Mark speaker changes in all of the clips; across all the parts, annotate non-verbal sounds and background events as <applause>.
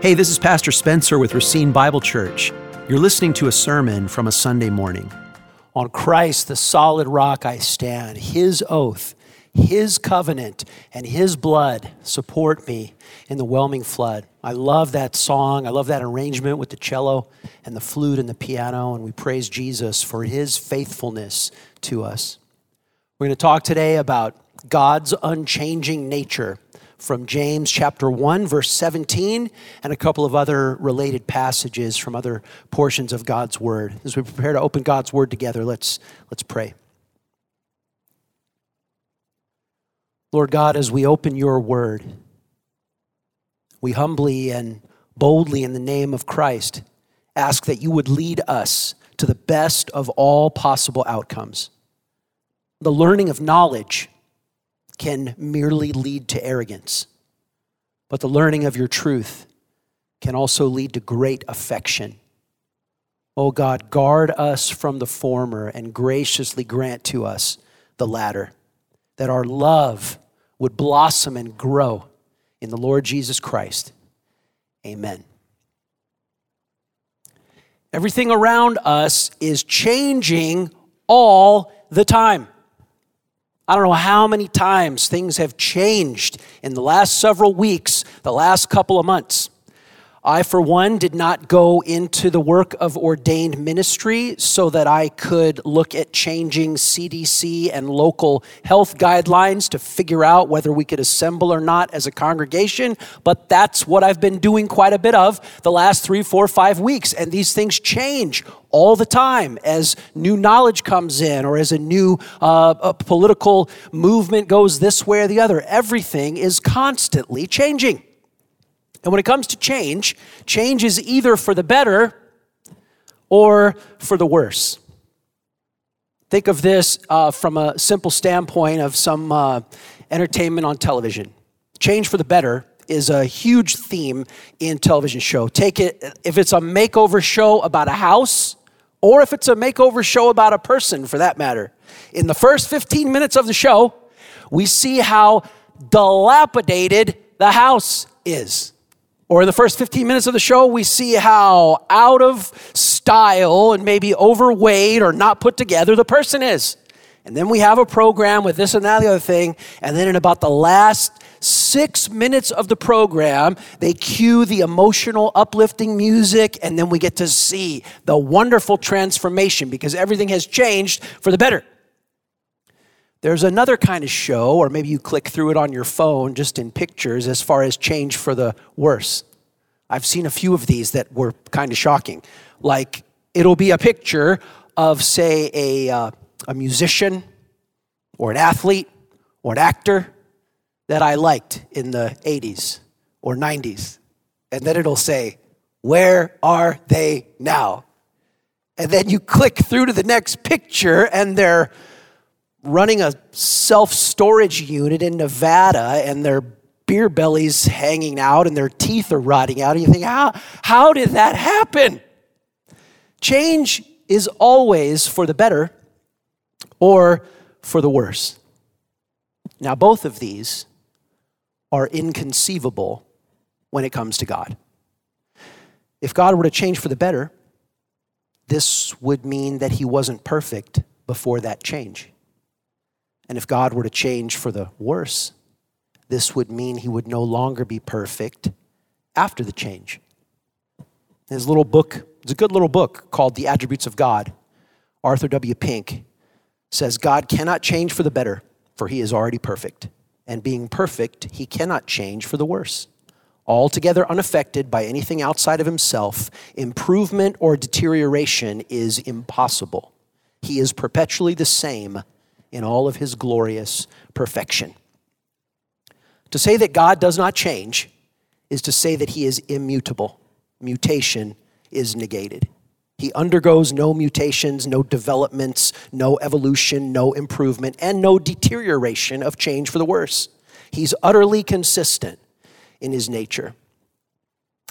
Speaker 1: Hey, this is Pastor Spencer with Racine Bible Church. You're listening to a sermon from a Sunday morning.
Speaker 2: On Christ, the solid rock I stand. His oath, His covenant, and His blood support me in the whelming flood. I love that song. I love that arrangement with the cello and the flute and the piano, and we praise Jesus for His faithfulness to us. We're going to talk today about God's unchanging nature from James chapter 1, verse 17, and a couple of other related passages from other portions of God's Word. As we prepare to open God's Word together, let's, let's pray. Lord God, as we open your Word, we humbly and boldly, in the name of Christ, ask that you would lead us to the best of all possible outcomes. The learning of knowledge can merely lead to arrogance, but the learning of your truth can also lead to great affection. Oh God, guard us from the former and graciously grant to us the latter, that our love would blossom and grow in the Lord Jesus Christ. Amen. Everything around us is changing all the time. I don't know how many times things have changed in the last several weeks, the last couple of months. I, for one, did not go into the work of ordained ministry so that I could look at changing CDC and local health guidelines to figure out whether we could assemble or not as a congregation. But that's what I've been doing quite a bit of the last three, four, five weeks. And these things change all the time as new knowledge comes in or as a new uh, a political movement goes this way or the other. Everything is constantly changing. And when it comes to change, change is either for the better or for the worse. Think of this uh, from a simple standpoint of some uh, entertainment on television. Change for the better is a huge theme in television show. Take it if it's a makeover show about a house or if it's a makeover show about a person for that matter. In the first 15 minutes of the show, we see how dilapidated the house is. Or in the first 15 minutes of the show, we see how out of style and maybe overweight or not put together the person is. And then we have a program with this and that, the other thing. And then in about the last six minutes of the program, they cue the emotional, uplifting music. And then we get to see the wonderful transformation because everything has changed for the better. There's another kind of show, or maybe you click through it on your phone just in pictures, as far as change for the worse. I've seen a few of these that were kind of shocking. Like, it'll be a picture of, say, a, uh, a musician or an athlete or an actor that I liked in the 80s or 90s. And then it'll say, Where are they now? And then you click through to the next picture and they're running a self storage unit in Nevada and their beer bellies hanging out and their teeth are rotting out. And you think, how, how did that happen? Change is always for the better or for the worse. Now, both of these are inconceivable when it comes to God. If God were to change for the better, this would mean that he wasn't perfect before that change. And if God were to change for the worse, this would mean he would no longer be perfect after the change. His little book, it's a good little book called The Attributes of God. Arthur W. Pink says, God cannot change for the better, for he is already perfect. And being perfect, he cannot change for the worse. Altogether unaffected by anything outside of himself, improvement or deterioration is impossible. He is perpetually the same in all of his glorious perfection. To say that God does not change is to say that he is immutable. Mutation is negated. He undergoes no mutations, no developments, no evolution, no improvement, and no deterioration of change for the worse. He's utterly consistent in his nature.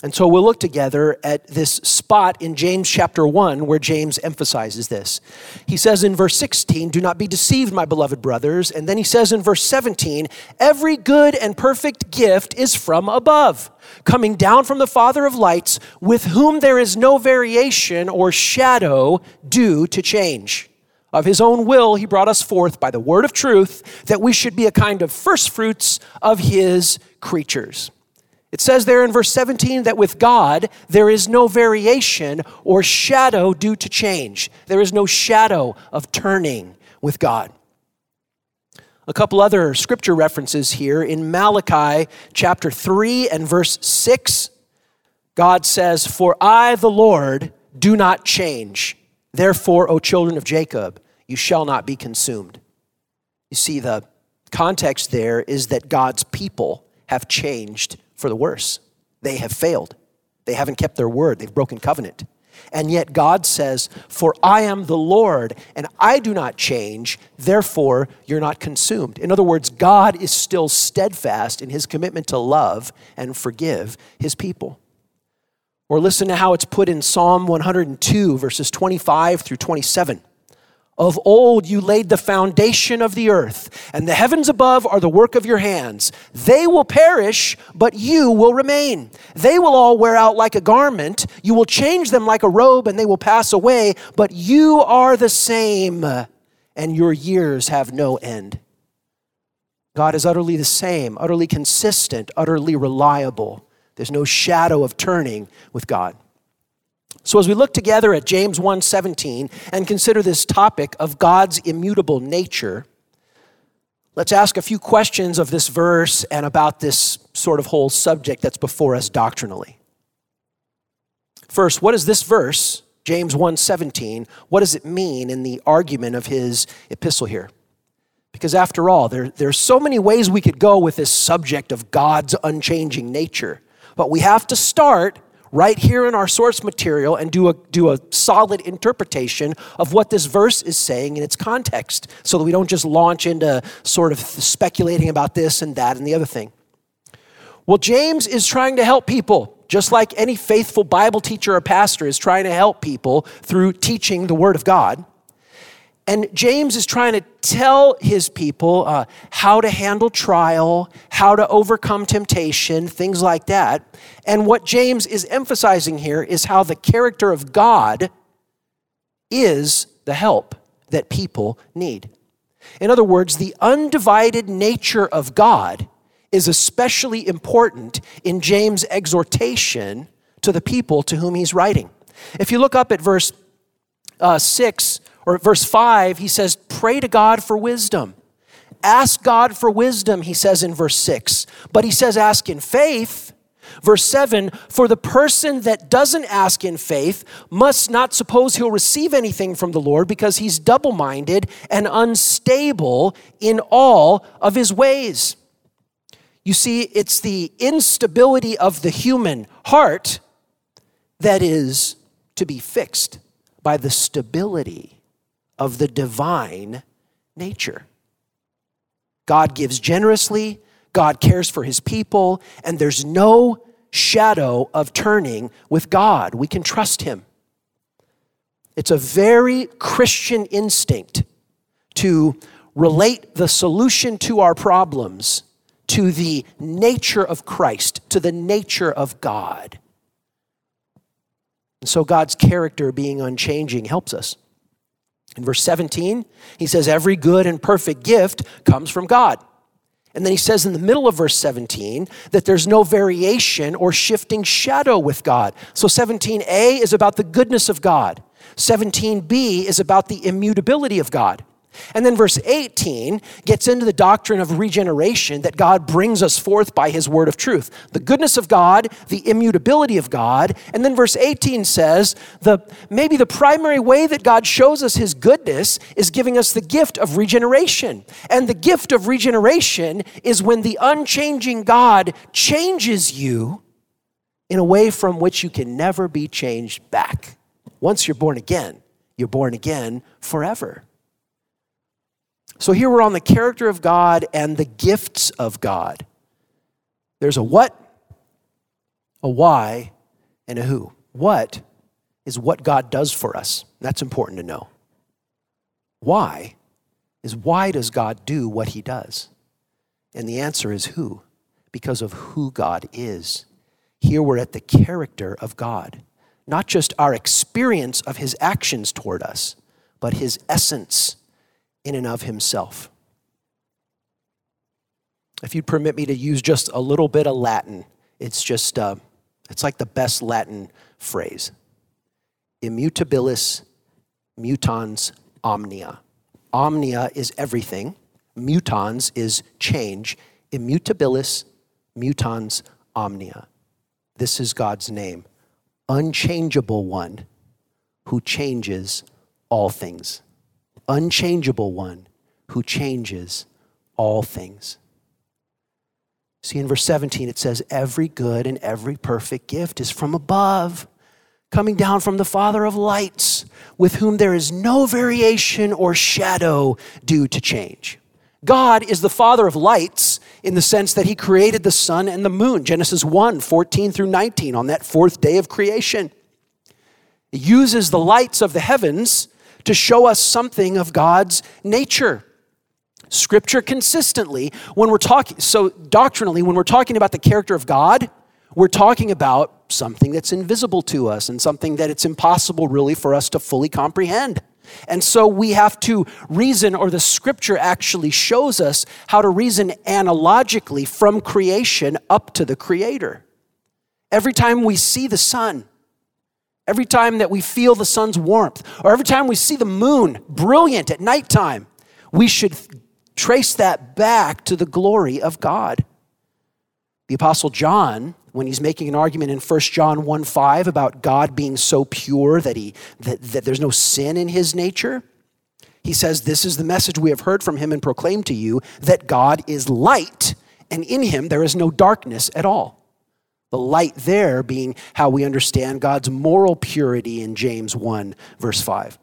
Speaker 2: And so we'll look together at this spot in James chapter 1 where James emphasizes this. He says in verse 16, Do not be deceived, my beloved brothers. And then he says in verse 17, Every good and perfect gift is from above, coming down from the Father of lights, with whom there is no variation or shadow due to change. Of his own will, he brought us forth by the word of truth, that we should be a kind of firstfruits of his creatures. It says there in verse 17 that with God, there is no variation or shadow due to change. There is no shadow of turning with God. A couple other scripture references here. In Malachi chapter 3 and verse 6, God says, For I, the Lord, do not change. Therefore, O children of Jacob, you shall not be consumed. You see, the context there is that God's people have changed for the worse. They have failed. They haven't kept their word. They've broken covenant. And yet God says, For I am the Lord, and I do not change, therefore you're not consumed. In other words, God is still steadfast in his commitment to love and forgive his people. Or listen to how it's put in Psalm 102, verses 25 through 27. Of old you laid the foundation of the earth, and the heavens above are the work of your hands. They will perish, but you will remain. They will all wear out like a garment. You will change them like a robe, and they will pass away, but you are the same, and your years have no end. God is utterly the same, utterly consistent, utterly reliable. There's no shadow of turning with God. So as we look together at James 1:17 and consider this topic of God's immutable nature, let's ask a few questions of this verse and about this sort of whole subject that's before us doctrinally. First, what does this verse, James 1:17, what does it mean in the argument of his epistle here? Because after all, there, there are so many ways we could go with this subject of God's unchanging nature. But we have to start right here in our source material and do a, do a solid interpretation of what this verse is saying in its context so that we don't just launch into sort of speculating about this and that and the other thing. Well, James is trying to help people, just like any faithful Bible teacher or pastor is trying to help people through teaching the Word of God. And James is trying to tell his people uh, how to handle trial, how to overcome temptation, things like that. And what James is emphasizing here is how the character of God is the help that people need. In other words, the undivided nature of God is especially important in James' exhortation to the people to whom he's writing. If you look up at verse uh, 6, or verse 5, he says, Pray to God for wisdom. Ask God for wisdom, he says in verse 6. But he says, Ask in faith. Verse 7 For the person that doesn't ask in faith must not suppose he'll receive anything from the Lord because he's double minded and unstable in all of his ways. You see, it's the instability of the human heart that is to be fixed by the stability of the divine nature. God gives generously, God cares for his people, and there's no shadow of turning with God. We can trust him. It's a very Christian instinct to relate the solution to our problems to the nature of Christ, to the nature of God. And so God's character being unchanging helps us. In verse 17, he says, Every good and perfect gift comes from God. And then he says in the middle of verse 17 that there's no variation or shifting shadow with God. So 17a is about the goodness of God, 17b is about the immutability of God. And then verse 18 gets into the doctrine of regeneration that God brings us forth by his word of truth. The goodness of God, the immutability of God. And then verse 18 says, the maybe the primary way that God shows us his goodness is giving us the gift of regeneration. And the gift of regeneration is when the unchanging God changes you in a way from which you can never be changed back. Once you're born again, you're born again forever. So here we're on the character of God and the gifts of God. There's a what, a why, and a who. What is what God does for us. That's important to know. Why is why does God do what he does? And the answer is who? Because of who God is. Here we're at the character of God, not just our experience of his actions toward us, but his essence in and of himself. If you'd permit me to use just a little bit of Latin, it's just, uh, it's like the best Latin phrase immutabilis mutans omnia. Omnia is everything, mutans is change. Immutabilis mutans omnia. This is God's name, unchangeable one who changes all things. Unchangeable one who changes all things. See, in verse 17, it says, Every good and every perfect gift is from above, coming down from the Father of lights, with whom there is no variation or shadow due to change. God is the Father of lights in the sense that He created the sun and the moon, Genesis 1 14 through 19, on that fourth day of creation. He uses the lights of the heavens to show us something of God's nature. Scripture consistently, when we're talking, so doctrinally, when we're talking about the character of God, we're talking about something that's invisible to us and something that it's impossible really for us to fully comprehend. And so we have to reason, or the scripture actually shows us how to reason analogically from creation up to the creator. Every time we see the sun, every time that we feel the sun's warmth, or every time we see the moon brilliant at nighttime, we should trace that back to the glory of God. The Apostle John, when he's making an argument in 1 John 1 5 about God being so pure that, he, that, that there's no sin in his nature, he says, This is the message we have heard from him and proclaimed to you that God is light, and in him there is no darkness at all. The light there being how we understand God's moral purity in James 1, verse 5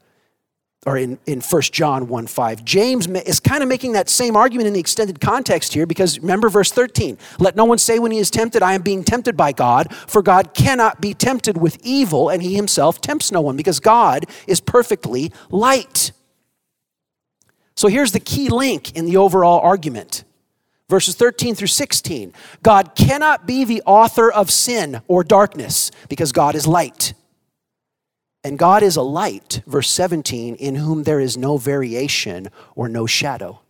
Speaker 2: or in, in 1 John 1 5. James is kind of making that same argument in the extended context here because remember verse 13. Let no one say when he is tempted, I am being tempted by God, for God cannot be tempted with evil, and he himself tempts no one because God is perfectly light. So here's the key link in the overall argument. Verses 13 through 16. God cannot be the author of sin or darkness because God is light. And God is a light, verse 17, in whom there is no variation or no shadow.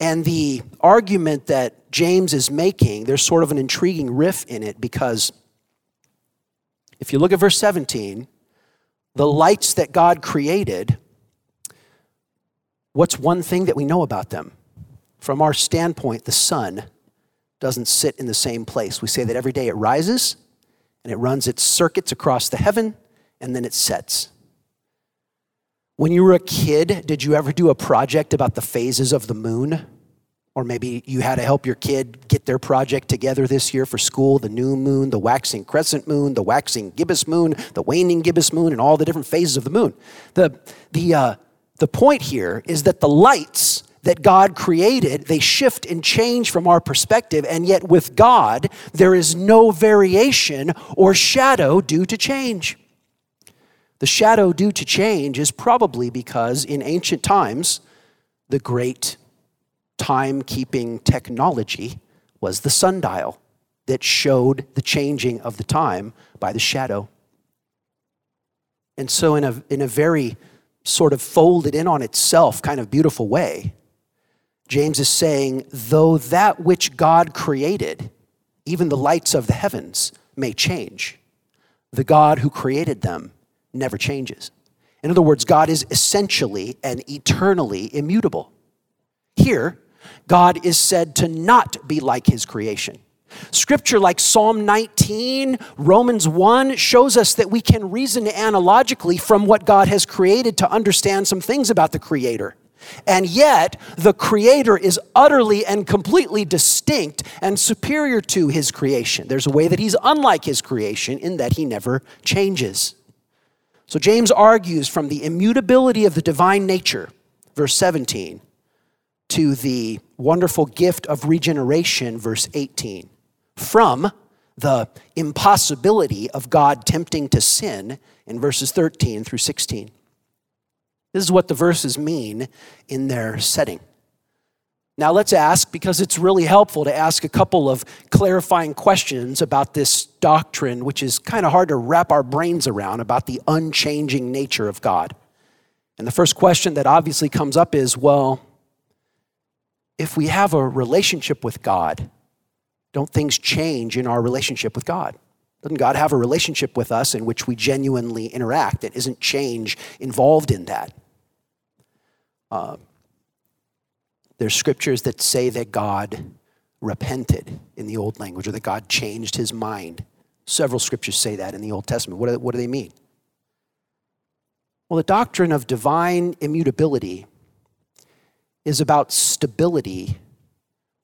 Speaker 2: And the argument that James is making, there's sort of an intriguing riff in it because if you look at verse 17, the lights that God created, what's one thing that we know about them? From our standpoint, the sun doesn't sit in the same place. We say that every day it rises and it runs its circuits across the heaven and then it sets. When you were a kid, did you ever do a project about the phases of the moon? Or maybe you had to help your kid get their project together this year for school the new moon, the waxing crescent moon, the waxing gibbous moon, the waning gibbous moon, and all the different phases of the moon. The, the, uh, the point here is that the lights that God created, they shift and change from our perspective, and yet with God, there is no variation or shadow due to change. The shadow due to change is probably because in ancient times, the great timekeeping technology was the sundial that showed the changing of the time by the shadow. And so, in a, in a very sort of folded in on itself, kind of beautiful way, James is saying, though that which God created, even the lights of the heavens, may change, the God who created them never changes. In other words, God is essentially and eternally immutable. Here, God is said to not be like his creation. Scripture like Psalm 19, Romans 1 shows us that we can reason analogically from what God has created to understand some things about the Creator. And yet, the Creator is utterly and completely distinct and superior to His creation. There's a way that He's unlike His creation in that He never changes. So James argues from the immutability of the divine nature, verse 17, to the wonderful gift of regeneration, verse 18. From the impossibility of God tempting to sin in verses 13 through 16. This is what the verses mean in their setting. Now, let's ask, because it's really helpful to ask a couple of clarifying questions about this doctrine, which is kind of hard to wrap our brains around about the unchanging nature of God. And the first question that obviously comes up is well, if we have a relationship with God, don't things change in our relationship with God? Doesn't God have a relationship with us in which we genuinely interact? It isn't change involved in that. Uh, there's scriptures that say that God repented in the old language or that God changed his mind. Several scriptures say that in the Old Testament. What do, what do they mean? Well, the doctrine of divine immutability is about stability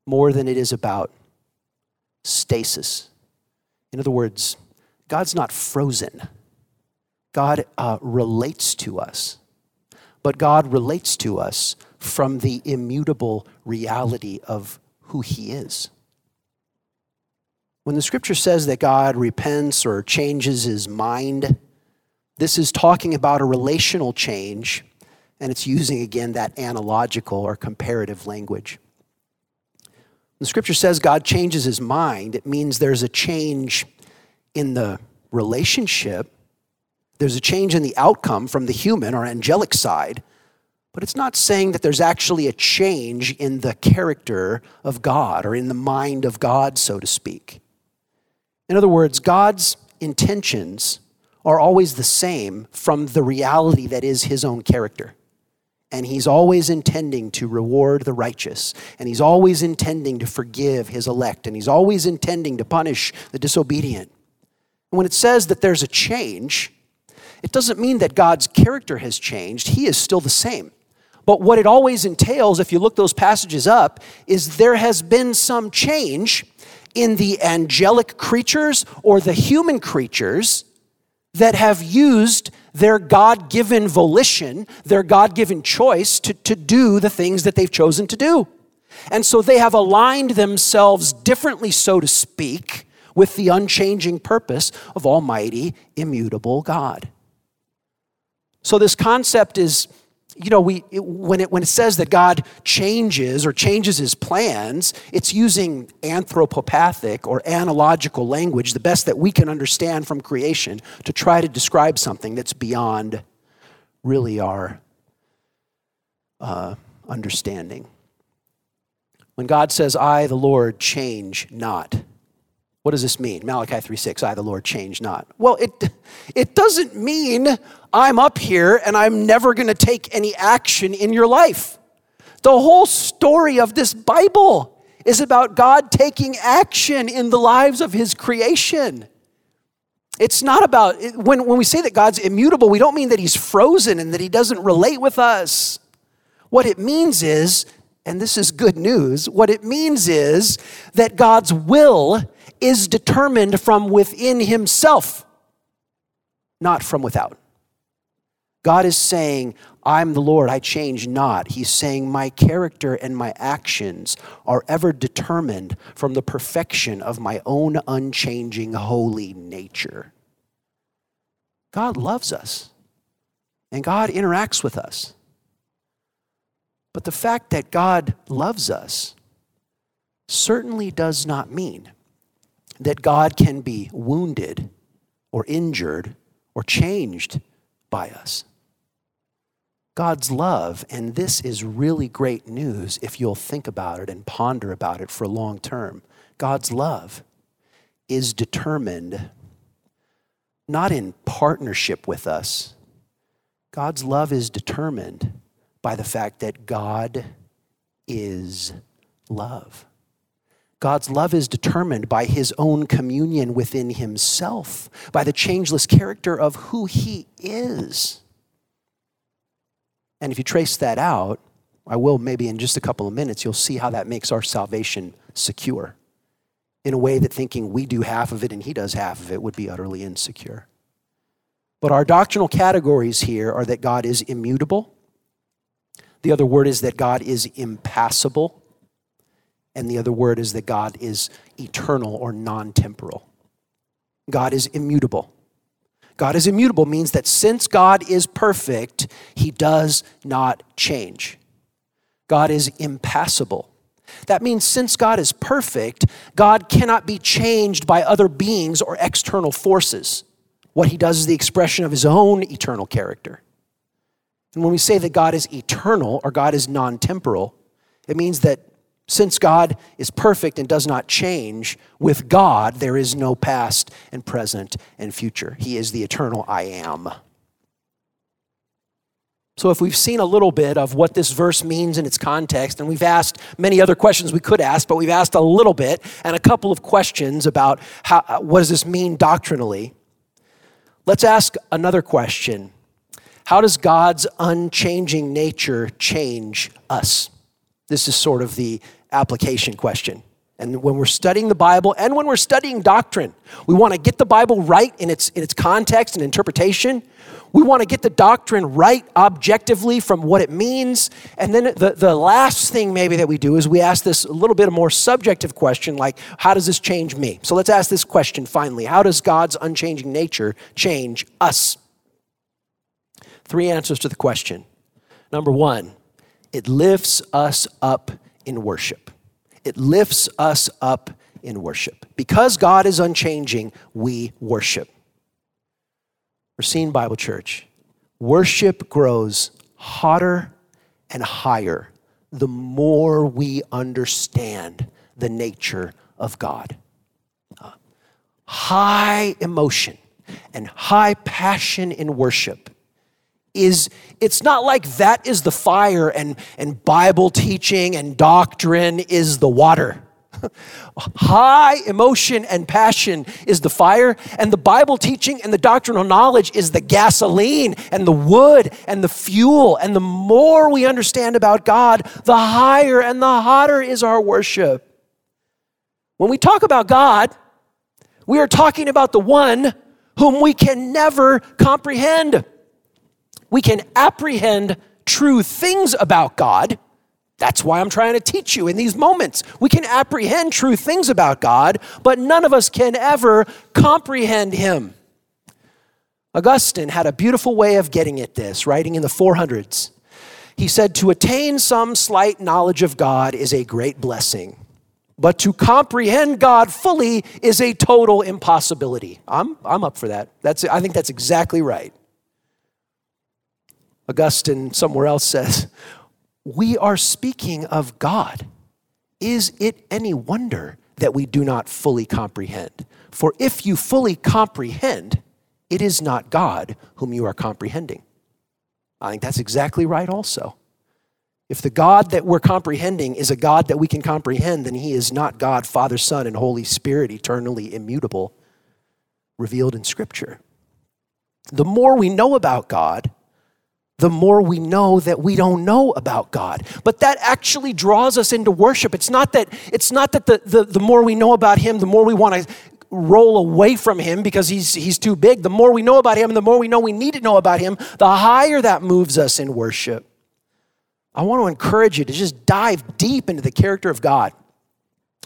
Speaker 2: more than it is about stasis. In other words, God's not frozen. God uh, relates to us, but God relates to us from the immutable reality of who He is. When the scripture says that God repents or changes his mind, this is talking about a relational change, and it's using again that analogical or comparative language. When the scripture says God changes his mind, it means there's a change in the relationship, there's a change in the outcome from the human or angelic side but it's not saying that there's actually a change in the character of God or in the mind of God, so to speak. In other words, God's intentions are always the same from the reality that is his own character. And he's always intending to reward the righteous. And he's always intending to forgive his elect. And he's always intending to punish the disobedient. And when it says that there's a change, it doesn't mean that God's character has changed. He is still the same. But what it always entails, if you look those passages up, is there has been some change in the angelic creatures or the human creatures that have used their God given volition, their God given choice to, to do the things that they've chosen to do. And so they have aligned themselves differently, so to speak, with the unchanging purpose of Almighty, immutable God. So this concept is you know, we, it, when, it, when it says that God changes or changes his plans, it's using anthropopathic or analogical language, the best that we can understand from creation, to try to describe something that's beyond really our uh, understanding. When God says, I, the Lord, change not, what does this mean? Malachi 3 6, I, the Lord, change not. Well, it, it doesn't mean I'm up here and I'm never going to take any action in your life. The whole story of this Bible is about God taking action in the lives of his creation. It's not about, when, when we say that God's immutable, we don't mean that he's frozen and that he doesn't relate with us. What it means is, and this is good news, what it means is that God's will is determined from within himself, not from without. God is saying, I'm the Lord, I change not. He's saying, My character and my actions are ever determined from the perfection of my own unchanging holy nature. God loves us, and God interacts with us. But the fact that God loves us certainly does not mean that God can be wounded or injured or changed by us. God's love, and this is really great news if you'll think about it and ponder about it for long term. God's love is determined not in partnership with us, God's love is determined by the fact that God is love. God's love is determined by his own communion within himself, by the changeless character of who he is. And if you trace that out, I will maybe in just a couple of minutes, you'll see how that makes our salvation secure in a way that thinking we do half of it and he does half of it would be utterly insecure. But our doctrinal categories here are that God is immutable. The other word is that God is impassible and the other word is that God is eternal or non temporal. God is immutable. God is immutable means that since God is perfect, he does not change. God is impassible. That means since God is perfect, God cannot be changed by other beings or external forces. What he does is the expression of his own eternal character. And when we say that God is eternal or God is non temporal, it means that since God is perfect and does not change, with God there is no past and present and future. He is the eternal I am. So, if we've seen a little bit of what this verse means in its context, and we've asked many other questions we could ask, but we've asked a little bit and a couple of questions about how, uh, what does this mean doctrinally, let's ask another question How does God's unchanging nature change us? This is sort of the application question. And when we're studying the Bible and when we're studying doctrine, we want to get the Bible right in its, in its context and interpretation. We want to get the doctrine right objectively from what it means. And then the, the last thing maybe that we do is we ask this a little bit more subjective question like, how does this change me? So let's ask this question finally How does God's unchanging nature change us? Three answers to the question. Number one, it lifts us up in worship. It lifts us up in worship. Because God is unchanging, we worship. Racine Bible Church, worship grows hotter and higher the more we understand the nature of God. Uh, high emotion and high passion in worship is it's not like that is the fire and, and Bible teaching and doctrine is the water. <laughs> High emotion and passion is the fire, and the Bible teaching and the doctrinal knowledge is the gasoline and the wood and the fuel. And the more we understand about God, the higher and the hotter is our worship. When we talk about God, we are talking about the one whom we can never comprehend we can apprehend true things about God. That's why I'm trying to teach you in these moments. We can apprehend true things about God, but none of us can ever comprehend Him. Augustine had a beautiful way of getting at this, writing in the 400s. He said, To attain some slight knowledge of God is a great blessing, but to comprehend God fully is a total impossibility. I'm, I'm up for that. That's, I think that's exactly right. Augustine somewhere else says, We are speaking of God. Is it any wonder that we do not fully comprehend? For if you fully comprehend, it is not God whom you are comprehending. I think that's exactly right, also. If the God that we're comprehending is a God that we can comprehend, then he is not God, Father, Son, and Holy Spirit, eternally immutable, revealed in Scripture. The more we know about God, the more we know that we don't know about God. But that actually draws us into worship. It's not that, it's not that the, the, the more we know about Him, the more we want to roll away from Him because he's, he's too big. The more we know about Him, the more we know we need to know about Him, the higher that moves us in worship. I want to encourage you to just dive deep into the character of God.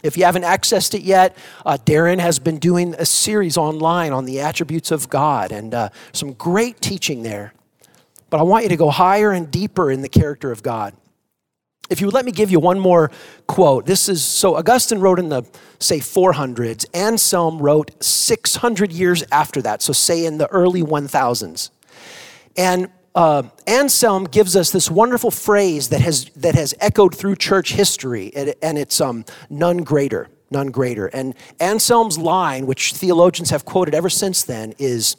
Speaker 2: If you haven't accessed it yet, uh, Darren has been doing a series online on the attributes of God and uh, some great teaching there. But I want you to go higher and deeper in the character of God. If you would let me give you one more quote. This is so Augustine wrote in the, say, 400s. Anselm wrote 600 years after that, so say in the early 1000s. And uh, Anselm gives us this wonderful phrase that has, that has echoed through church history, and, and it's um, none greater, none greater. And Anselm's line, which theologians have quoted ever since then, is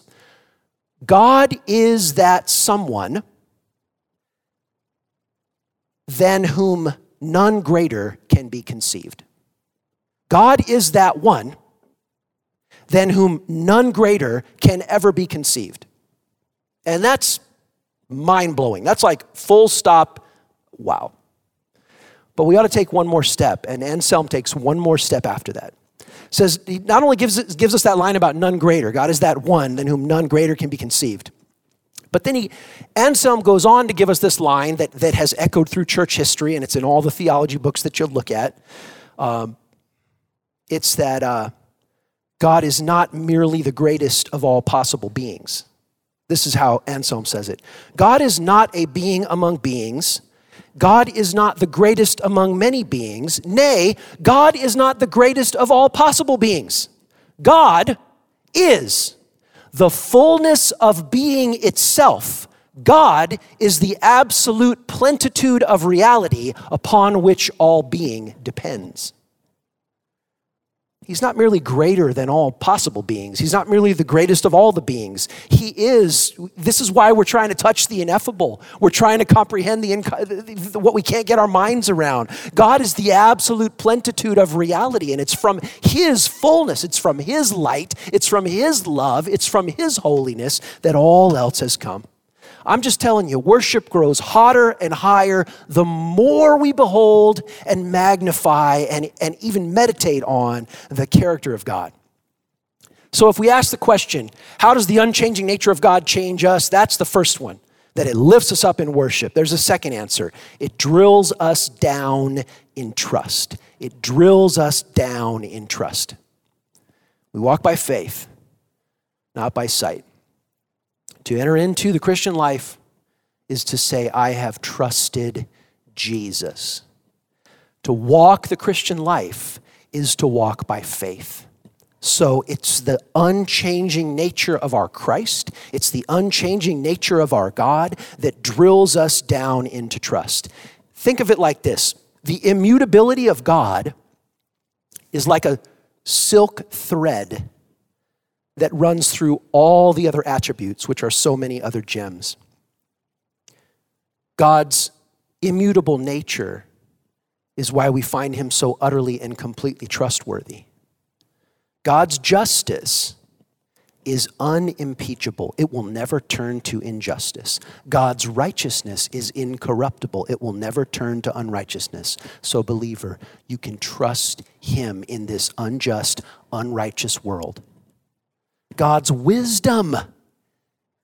Speaker 2: God is that someone than whom none greater can be conceived. God is that one than whom none greater can ever be conceived. And that's mind blowing. That's like full stop, wow. But we ought to take one more step, and Anselm takes one more step after that says he not only gives, gives us that line about none greater, God is that one than whom none greater can be conceived. But then he, Anselm goes on to give us this line that, that has echoed through church history, and it's in all the theology books that you'll look at. Um, it's that uh, God is not merely the greatest of all possible beings. This is how Anselm says it God is not a being among beings. God is not the greatest among many beings. Nay, God is not the greatest of all possible beings. God is the fullness of being itself. God is the absolute plenitude of reality upon which all being depends. He's not merely greater than all possible beings. He's not merely the greatest of all the beings. He is, this is why we're trying to touch the ineffable. We're trying to comprehend the, what we can't get our minds around. God is the absolute plenitude of reality, and it's from His fullness, it's from His light, it's from His love, it's from His holiness that all else has come. I'm just telling you, worship grows hotter and higher the more we behold and magnify and, and even meditate on the character of God. So, if we ask the question, how does the unchanging nature of God change us? That's the first one, that it lifts us up in worship. There's a second answer it drills us down in trust. It drills us down in trust. We walk by faith, not by sight. To enter into the Christian life is to say, I have trusted Jesus. To walk the Christian life is to walk by faith. So it's the unchanging nature of our Christ, it's the unchanging nature of our God that drills us down into trust. Think of it like this the immutability of God is like a silk thread that runs through all the other attributes, which are so many other gems. God's immutable nature is why we find him so utterly and completely trustworthy. God's justice is unimpeachable. It will never turn to injustice. God's righteousness is incorruptible. It will never turn to unrighteousness. So, believer, you can trust Him in this unjust, unrighteous world. God's wisdom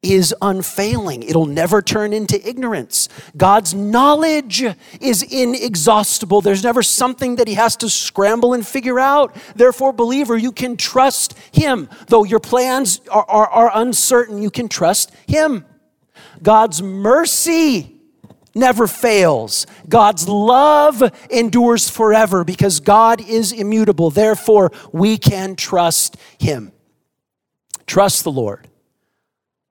Speaker 2: is unfailing. It'll never turn into ignorance. God's knowledge is inexhaustible. There's never something that He has to scramble and figure out. Therefore, believer, you can trust Him. Though your plans are, are, are uncertain, you can trust Him. God's mercy never fails. God's love endures forever because God is immutable. Therefore, we can trust Him. Trust the Lord.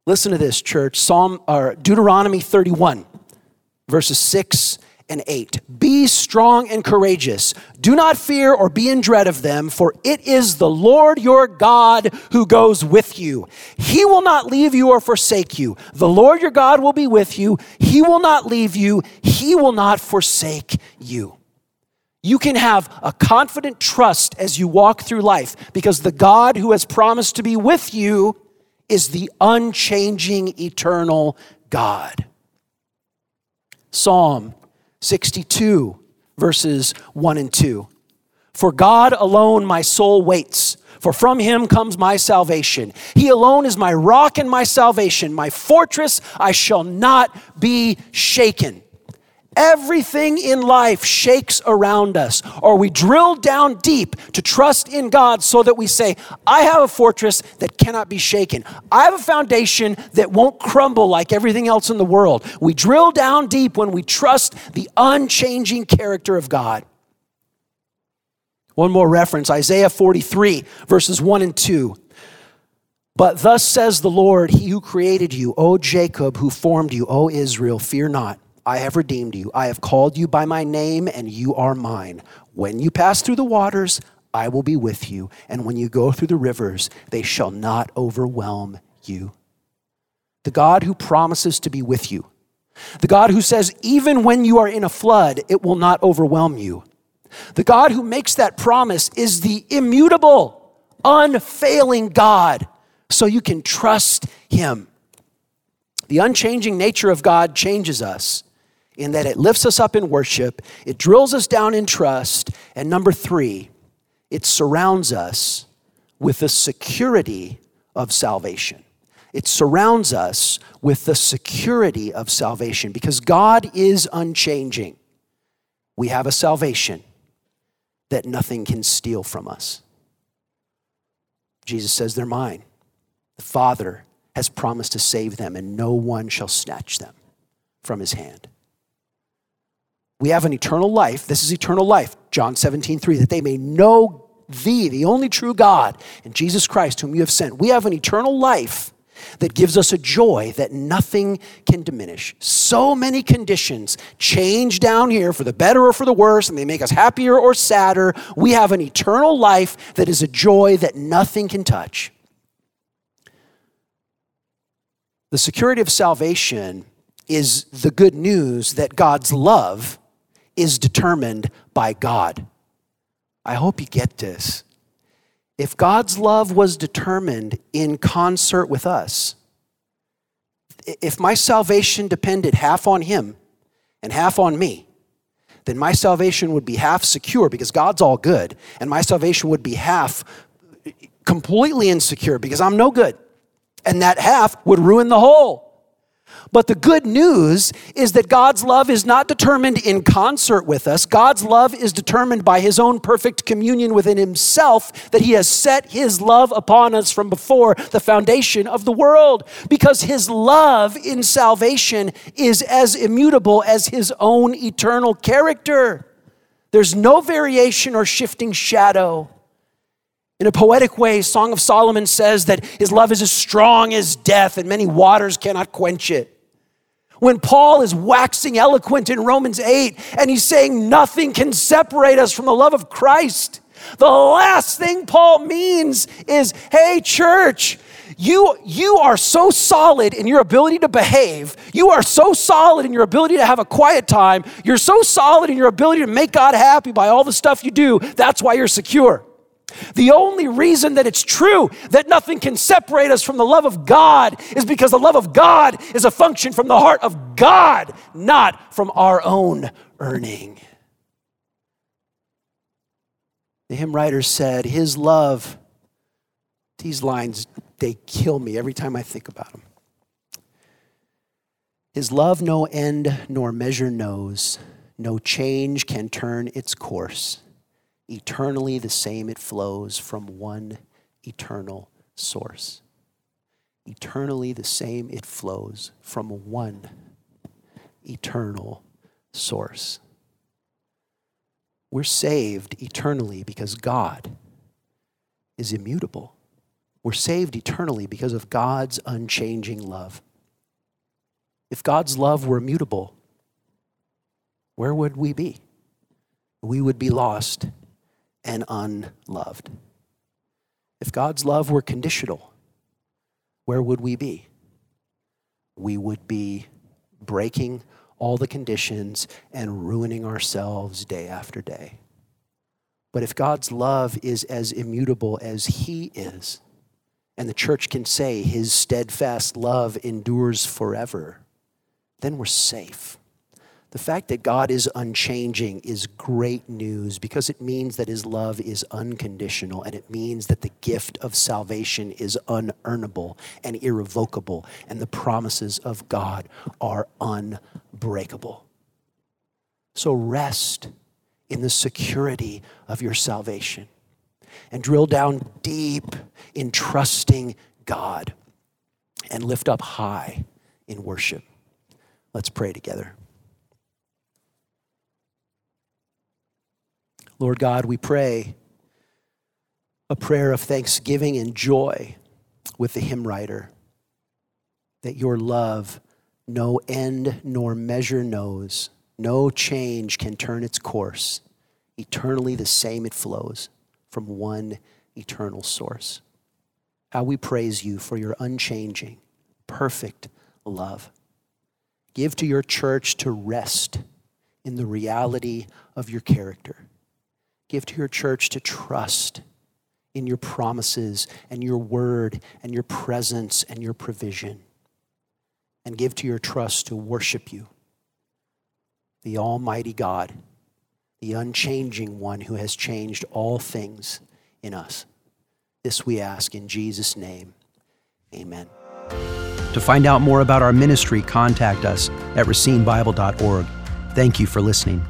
Speaker 2: Listen to this, church. Psalm or Deuteronomy 31, verses 6 and 8. Be strong and courageous. Do not fear or be in dread of them, for it is the Lord your God who goes with you. He will not leave you or forsake you. The Lord your God will be with you. He will not leave you. He will not forsake you. You can have a confident trust as you walk through life because the God who has promised to be with you is the unchanging, eternal God. Psalm 62, verses 1 and 2. For God alone my soul waits, for from him comes my salvation. He alone is my rock and my salvation, my fortress, I shall not be shaken. Everything in life shakes around us, or we drill down deep to trust in God so that we say, I have a fortress that cannot be shaken. I have a foundation that won't crumble like everything else in the world. We drill down deep when we trust the unchanging character of God. One more reference Isaiah 43, verses 1 and 2. But thus says the Lord, He who created you, O Jacob, who formed you, O Israel, fear not. I have redeemed you. I have called you by my name, and you are mine. When you pass through the waters, I will be with you. And when you go through the rivers, they shall not overwhelm you. The God who promises to be with you, the God who says, even when you are in a flood, it will not overwhelm you. The God who makes that promise is the immutable, unfailing God, so you can trust him. The unchanging nature of God changes us in that it lifts us up in worship, it drills us down in trust, and number three, it surrounds us with the security of salvation. It surrounds us with the security of salvation because God is unchanging. We have a salvation that nothing can steal from us. Jesus says, They're mine. The Father has promised to save them, and no one shall snatch them from his hand. We have an eternal life. This is eternal life. John 17, 3, that they may know thee, the only true God, and Jesus Christ, whom you have sent. We have an eternal life that gives us a joy that nothing can diminish. So many conditions change down here for the better or for the worse, and they make us happier or sadder. We have an eternal life that is a joy that nothing can touch. The security of salvation is the good news that God's love is determined by God. I hope you get this. If God's love was determined in concert with us, if my salvation depended half on Him and half on me, then my salvation would be half secure because God's all good, and my salvation would be half completely insecure because I'm no good. And that half would ruin the whole. But the good news is that God's love is not determined in concert with us. God's love is determined by his own perfect communion within himself, that he has set his love upon us from before the foundation of the world. Because his love in salvation is as immutable as his own eternal character. There's no variation or shifting shadow. In a poetic way, Song of Solomon says that his love is as strong as death and many waters cannot quench it. When Paul is waxing eloquent in Romans 8 and he's saying nothing can separate us from the love of Christ, the last thing Paul means is, hey, church, you, you are so solid in your ability to behave. You are so solid in your ability to have a quiet time. You're so solid in your ability to make God happy by all the stuff you do. That's why you're secure. The only reason that it's true that nothing can separate us from the love of God is because the love of God is a function from the heart of God, not from our own earning. The hymn writer said, His love, these lines, they kill me every time I think about them. His love no end nor measure knows, no change can turn its course eternally the same it flows from one eternal source. Eternally the same it flows from one eternal source. We're saved eternally because God is immutable. We're saved eternally because of God's unchanging love. If God's love were immutable, where would we be? We would be lost and unloved. If God's love were conditional, where would we be? We would be breaking all the conditions and ruining ourselves day after day. But if God's love is as immutable as He is, and the church can say His steadfast love endures forever, then we're safe. The fact that God is unchanging is great news because it means that his love is unconditional and it means that the gift of salvation is unearnable and irrevocable and the promises of God are unbreakable. So rest in the security of your salvation and drill down deep in trusting God and lift up high in worship. Let's pray together. Lord God, we pray a prayer of thanksgiving and joy with the hymn writer that your love no end nor measure knows, no change can turn its course. Eternally the same it flows from one eternal source. How we praise you for your unchanging, perfect love. Give to your church to rest in the reality of your character Give to your church to trust in your promises and your word and your presence and your provision. And give to your trust to worship you, the Almighty God, the unchanging one who has changed all things in us. This we ask in Jesus' name. Amen.
Speaker 1: To find out more about our ministry, contact us at racinebible.org. Thank you for listening.